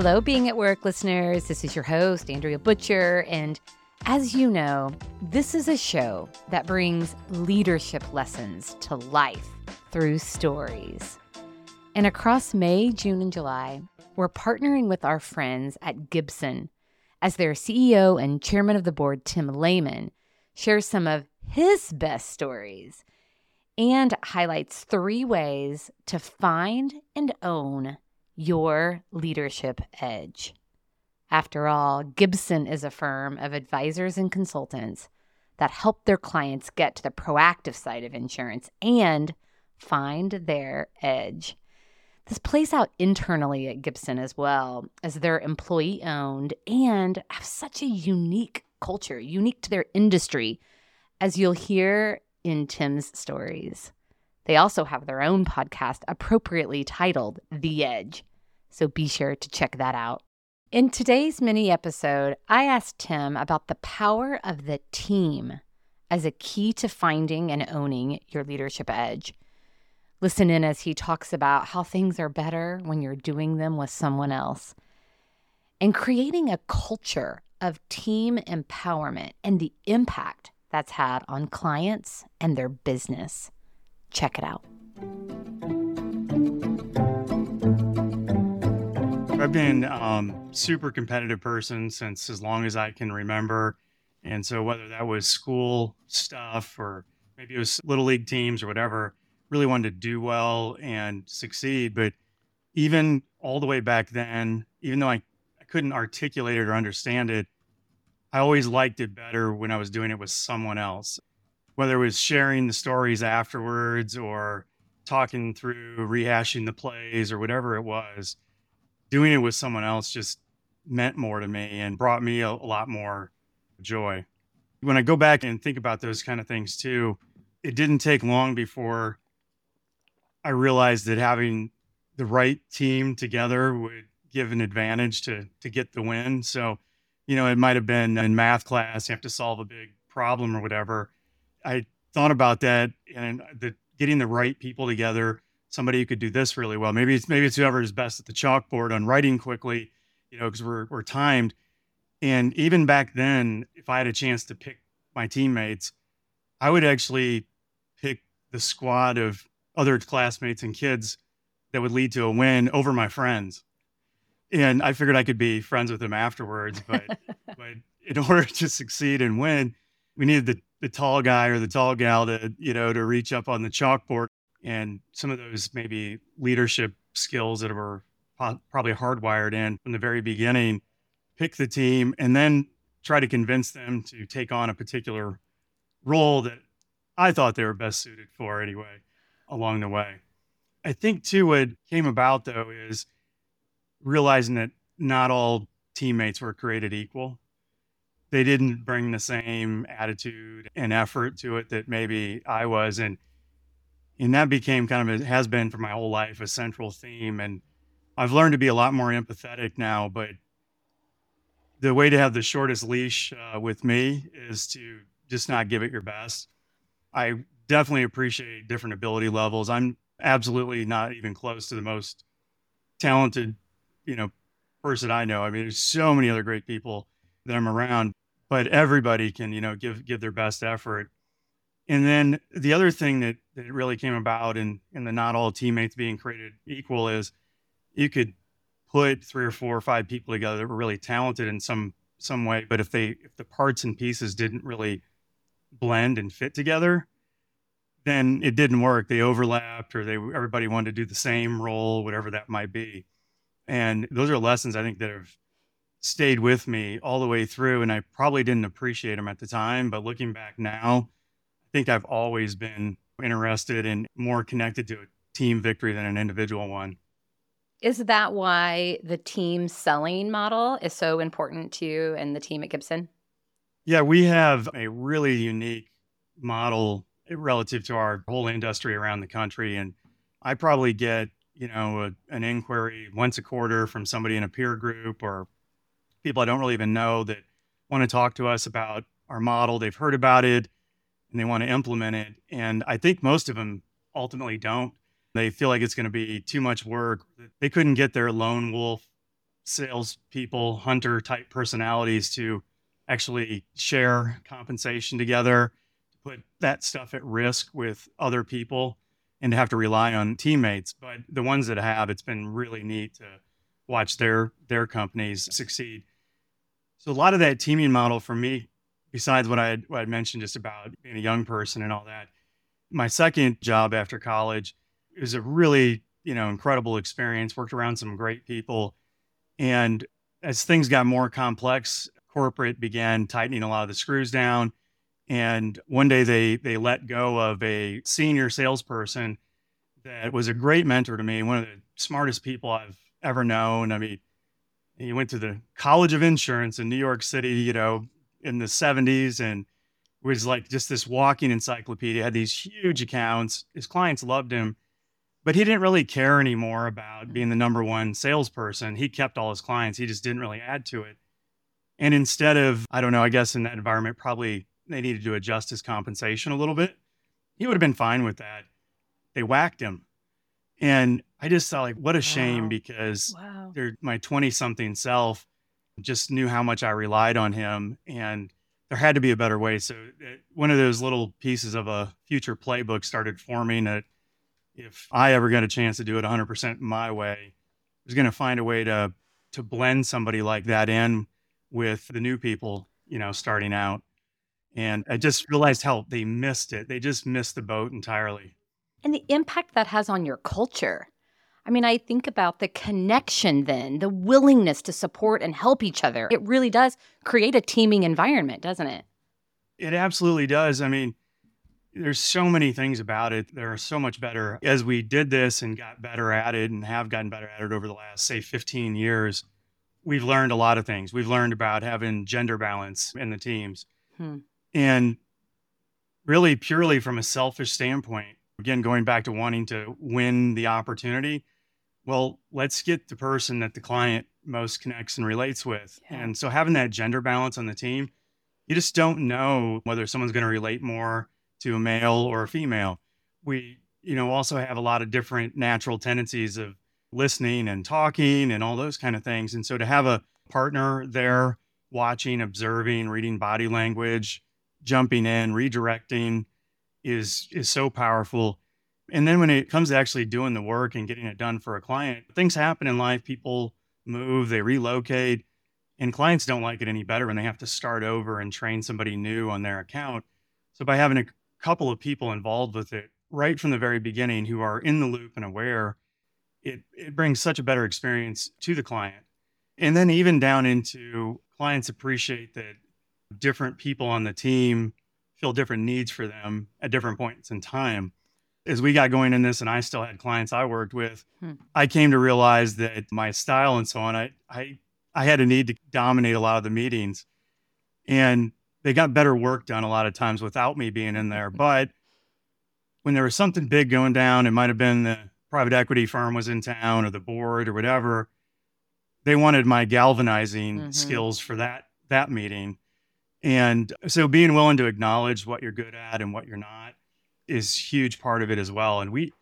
Hello, Being at Work listeners. This is your host, Andrea Butcher. And as you know, this is a show that brings leadership lessons to life through stories. And across May, June, and July, we're partnering with our friends at Gibson as their CEO and chairman of the board, Tim Leman, shares some of his best stories and highlights three ways to find and own your leadership edge. After all, Gibson is a firm of advisors and consultants that help their clients get to the proactive side of insurance and find their edge. This plays out internally at Gibson as well, as they're employee owned and have such a unique culture, unique to their industry, as you'll hear in Tim's stories. They also have their own podcast appropriately titled The Edge, so be sure to check that out. In today's mini episode, I asked Tim about the power of the team as a key to finding and owning your leadership edge. Listen in as he talks about how things are better when you're doing them with someone else and creating a culture of team empowerment and the impact that's had on clients and their business. Check it out. I've been um, super competitive person since as long as I can remember, and so whether that was school stuff or maybe it was little league teams or whatever, really wanted to do well and succeed. But even all the way back then, even though I, I couldn't articulate it or understand it, I always liked it better when I was doing it with someone else, whether it was sharing the stories afterwards or talking through, rehashing the plays or whatever it was doing it with someone else just meant more to me and brought me a, a lot more joy. When I go back and think about those kind of things too, it didn't take long before I realized that having the right team together would give an advantage to to get the win. So, you know, it might have been in math class, you have to solve a big problem or whatever. I thought about that and the getting the right people together somebody who could do this really well. Maybe it's maybe it's whoever is best at the chalkboard on writing quickly, you know, because we're we're timed. And even back then, if I had a chance to pick my teammates, I would actually pick the squad of other classmates and kids that would lead to a win over my friends. And I figured I could be friends with them afterwards, but but in order to succeed and win, we needed the the tall guy or the tall gal to you know to reach up on the chalkboard. And some of those maybe leadership skills that were probably hardwired in from the very beginning pick the team and then try to convince them to take on a particular role that i thought they were best suited for anyway along the way. I think too what came about though is realizing that not all teammates were created equal they didn't bring the same attitude and effort to it that maybe i was and and that became kind of a, has been for my whole life a central theme and i've learned to be a lot more empathetic now but the way to have the shortest leash uh, with me is to just not give it your best. I definitely appreciate different ability levels. I'm absolutely not even close to the most talented you know person i know. I mean there's so many other great people that i'm around but everybody can you know give give their best effort and then the other thing that, that really came about in, in the not all teammates being created equal is you could put three or four or five people together that were really talented in some some way, but if they if the parts and pieces didn't really blend and fit together, then it didn't work. They overlapped, or they everybody wanted to do the same role, whatever that might be. And those are lessons I think that have stayed with me all the way through. And I probably didn't appreciate them at the time, but looking back now, I think I've always been interested and more connected to a team victory than an individual one. Is that why the team selling model is so important to you and the team at Gibson? Yeah, we have a really unique model relative to our whole industry around the country. And I probably get, you know, a, an inquiry once a quarter from somebody in a peer group or people I don't really even know that want to talk to us about our model. They've heard about it and they want to implement it. And I think most of them ultimately don't. They feel like it's going to be too much work. They couldn't get their lone wolf salespeople, hunter type personalities to actually share compensation together, to put that stuff at risk with other people, and to have to rely on teammates. But the ones that have, it's been really neat to watch their their companies succeed. So a lot of that teaming model for me, besides what I had, what I mentioned just about being a young person and all that, my second job after college was a really you know incredible experience. Worked around some great people, and as things got more complex, corporate began tightening a lot of the screws down. And one day they they let go of a senior salesperson that was a great mentor to me, one of the smartest people I've ever known. I mean, he went to the College of Insurance in New York City, you know, in the 70s and was like just this walking encyclopedia, had these huge accounts. His clients loved him, but he didn't really care anymore about being the number one salesperson. He kept all his clients, he just didn't really add to it. And instead of, I don't know, I guess in that environment, probably they needed to adjust his compensation a little bit. He would have been fine with that. They whacked him. And I just thought, like, what a shame because Wow. my 20 something self just knew how much I relied on him. And there had to be a better way. So uh, one of those little pieces of a future playbook started forming that if I ever got a chance to do it 100% my way, I was going to find a way to to blend somebody like that in with the new people, you know, starting out. And I just realized how they missed it. They just missed the boat entirely. And the impact that has on your culture. I mean, I think about the connection then, the willingness to support and help each other. It really does create a teaming environment, doesn't it? It absolutely does. I mean, there's so many things about it that are so much better. As we did this and got better at it and have gotten better at it over the last, say, 15 years, we've learned a lot of things. We've learned about having gender balance in the teams. Hmm. And really, purely from a selfish standpoint, again, going back to wanting to win the opportunity, well, let's get the person that the client most connects and relates with. Yeah. And so having that gender balance on the team, you just don't know whether someone's going to relate more to a male or a female. We, you know, also have a lot of different natural tendencies of listening and talking and all those kind of things. And so to have a partner there watching, observing, reading body language, jumping in, redirecting is is so powerful. And then when it comes to actually doing the work and getting it done for a client, things happen in life. People move, they relocate, and clients don't like it any better when they have to start over and train somebody new on their account. So by having a couple of people involved with it right from the very beginning who are in the loop and aware, it it brings such a better experience to the client. And then even down into clients appreciate that different people on the team feel different needs for them at different points in time. As we got going in this and I still had clients I worked with, Hmm. I came to realize that my style and so on, I I I had a need to dominate a lot of the meetings. And they got better work done a lot of times without me being in there. But when there was something big going down, it might have been the private equity firm was in town or the board or whatever. They wanted my galvanizing Mhm. skills for that that meeting. And so being willing to acknowledge what you're good at and what you're not is huge part of it as well. And we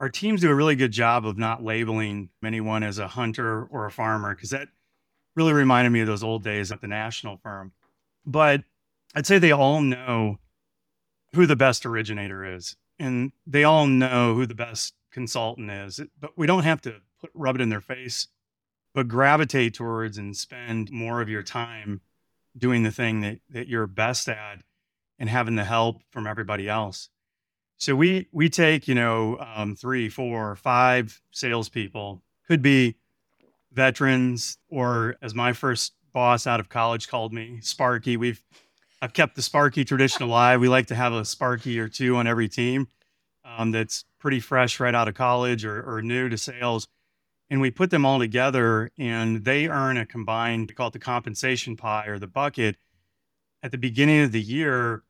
our teams do a really good job of not labeling anyone as a hunter or a farmer because that really reminded me of those old days at the national firm. But I'd say they all know who the best originator is, and they all know who the best consultant is. But we don't have to put, rub it in their face, but gravitate towards and spend more of your time doing the thing that, that you're best at and having the help from everybody else. So we we take you know um, three, four, five salespeople. Could be veterans, or as my first boss out of college called me, Sparky. We've I've kept the Sparky tradition alive. We like to have a Sparky or two on every team um, that's pretty fresh right out of college or, or new to sales. And we put them all together and they earn a combined, we call it the compensation pie or the bucket. At the beginning of the year,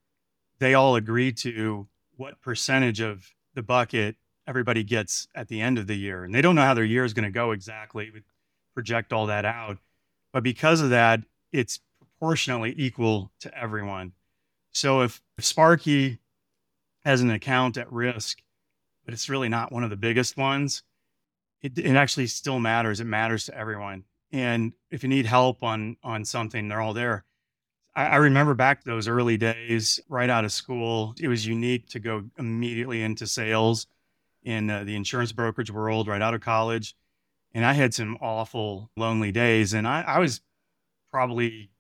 they all agree to what percentage of the bucket everybody gets at the end of the year. And they don't know how their year is going to go exactly. We project all that out. But because of that, it's proportionally equal to everyone. So if, if Sparky has an account at risk, but it's really not one of the biggest ones, it, it actually still matters. It matters to everyone. And if you need help on on something, they're all there. I, I remember back those early days, right out of school. It was unique to go immediately into sales in uh, the insurance brokerage world right out of college. And I had some awful, lonely days. And I, I was probably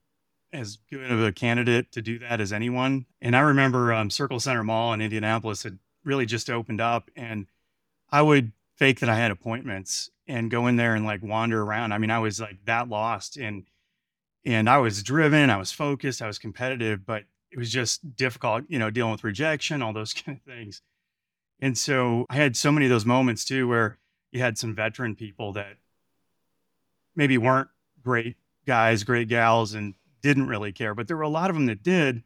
as good of a candidate to do that as anyone. And I remember um, Circle Centre Mall in Indianapolis had really just opened up, and I would fake that I had appointments and go in there and like wander around. I mean, I was like that lost, and and I was driven, I was focused, I was competitive, but it was just difficult, you know, dealing with rejection, all those kind of things. And so I had so many of those moments too where you had some veteran people that maybe weren't great guys, great gals, and didn't really care, but there were a lot of them that did.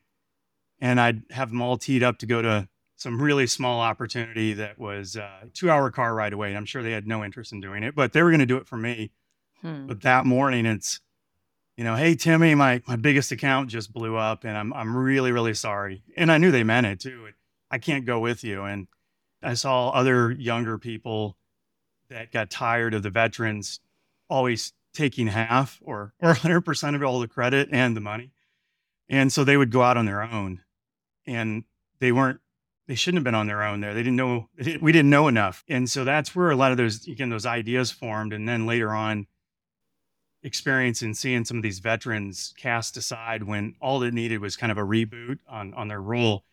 And I'd have them all teed up to go to some really small opportunity that was a two hour car ride away. And I'm sure they had no interest in doing it, but they were going to do it for me. Hmm. But that morning, it's, you know, hey, Timmy, my, my biggest account just blew up and I'm, I'm really, really sorry. And I knew they meant it too. I can't go with you. And I saw other younger people that got tired of the veterans always taking half or or 100% of all the credit and the money. And so they would go out on their own and they weren't they shouldn't have been on their own there. They didn't know we didn't know enough. And so that's where a lot of those again those ideas formed and then later on experience and seeing some of these veterans cast aside when all they needed was kind of a reboot on on their role.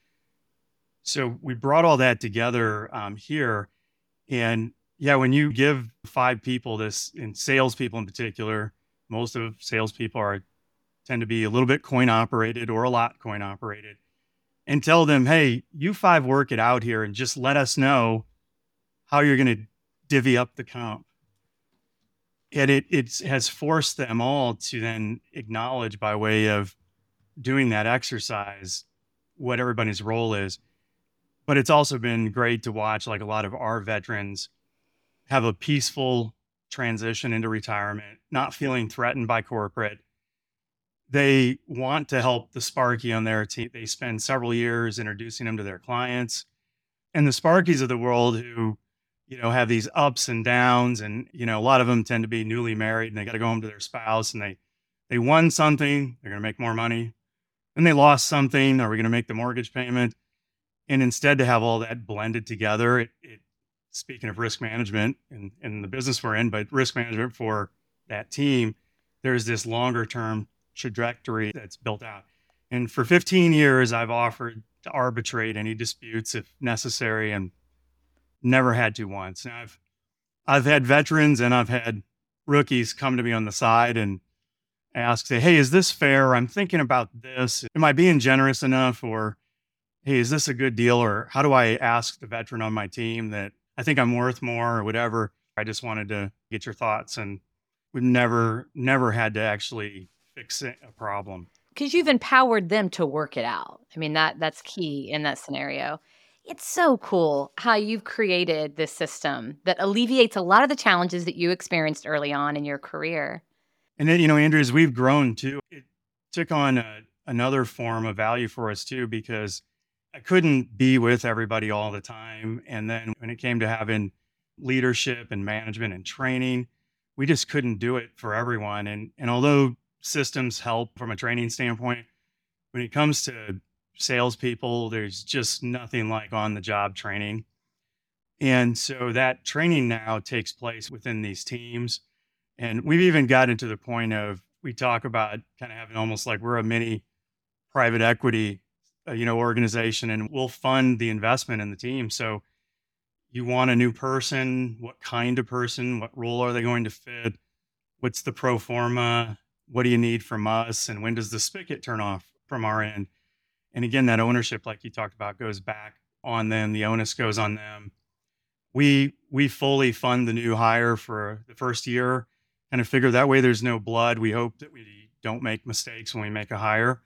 So we brought all that together um, here and yeah, when you give five people this, and salespeople in particular, most of salespeople are tend to be a little bit coin operated or a lot coin operated, and tell them, hey, you five work it out here and just let us know how you're going to divvy up the comp. And it it has forced them all to then acknowledge by way of doing that exercise what everybody's role is. But it's also been great to watch like a lot of our veterans have a peaceful transition into retirement, not feeling threatened by corporate. They want to help the Sparky on their team. They spend several years introducing them to their clients. And the Sparkies of the world who, you know, have these ups and downs, and you know, a lot of them tend to be newly married and they got to go home to their spouse and they they won something, they're gonna make more money. Then they lost something, are we gonna make the mortgage payment? And instead to have all that blended together, it, it speaking of risk management and in the business we're in, but risk management for that team, there's this longer term trajectory that's built out. And for 15 years, I've offered to arbitrate any disputes if necessary and never had to once. Now I've I've had veterans and I've had rookies come to me on the side and ask, say, hey, is this fair? I'm thinking about this. Am I being generous enough? Or hey, is this a good deal? Or how do I ask the veteran on my team that I think I'm worth more or whatever. I just wanted to get your thoughts and we've never, never had to actually fix a problem. Because you've empowered them to work it out. I mean, that that's key in that scenario. It's so cool how you've created this system that alleviates a lot of the challenges that you experienced early on in your career. And then, you know, Andrew, as we've grown too, it took on a, another form of value for us too, because I couldn't be with everybody all the time. And then when it came to having leadership and management and training, we just couldn't do it for everyone. And and although systems help from a training standpoint, when it comes to salespeople, there's just nothing like on the job training. And so that training now takes place within these teams. And we've even gotten to the point of we talk about kind of having almost like we're a mini private equity uh, you know organization and we'll fund the investment in the team. So you want a new person? What kind of person? What role are they going to fit? What's the pro forma what do you need from us and when does the spigot turn off from our end? And again that ownership like you talked about goes back on them the onus goes on them. We we fully fund the new hire for the first year and I figure that way there's no blood. We hope that we don't make mistakes when we make a hire.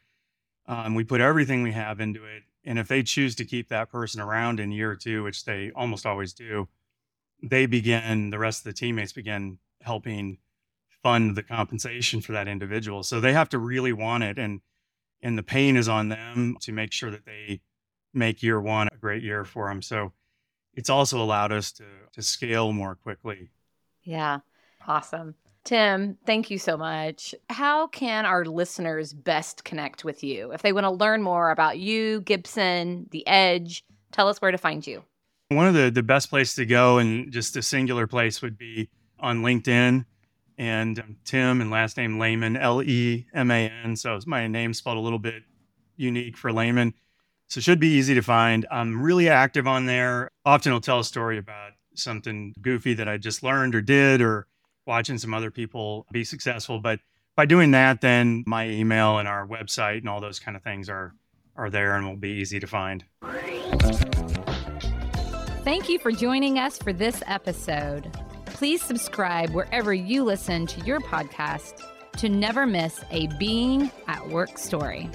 Um, we put everything we have into it. And if they choose to keep that person around in year two, which they almost always do, they begin, the rest of the teammates begin helping fund the compensation for that individual. So they have to really want it. And, and the pain is on them to make sure that they make year one a great year for them. So it's also allowed us to, to scale more quickly. Yeah. Awesome. Tim, thank you so much. How can our listeners best connect with you? If they want to learn more about you, Gibson, The Edge, tell us where to find you. One of the, the best places to go and just a singular place would be on LinkedIn. And um, Tim and last name Leman, L E M A N. So my name spelled a little bit unique for Lehman. So should be easy to find. I'm really active on there. Often I'll tell a story about something goofy that I just learned or did or watching some other people be successful. But by doing that, then my email and our website and all those kind of things are are there and will be easy to find. Thank you for joining us for this episode. Please subscribe wherever you listen to your podcast to never miss a Being at Work story.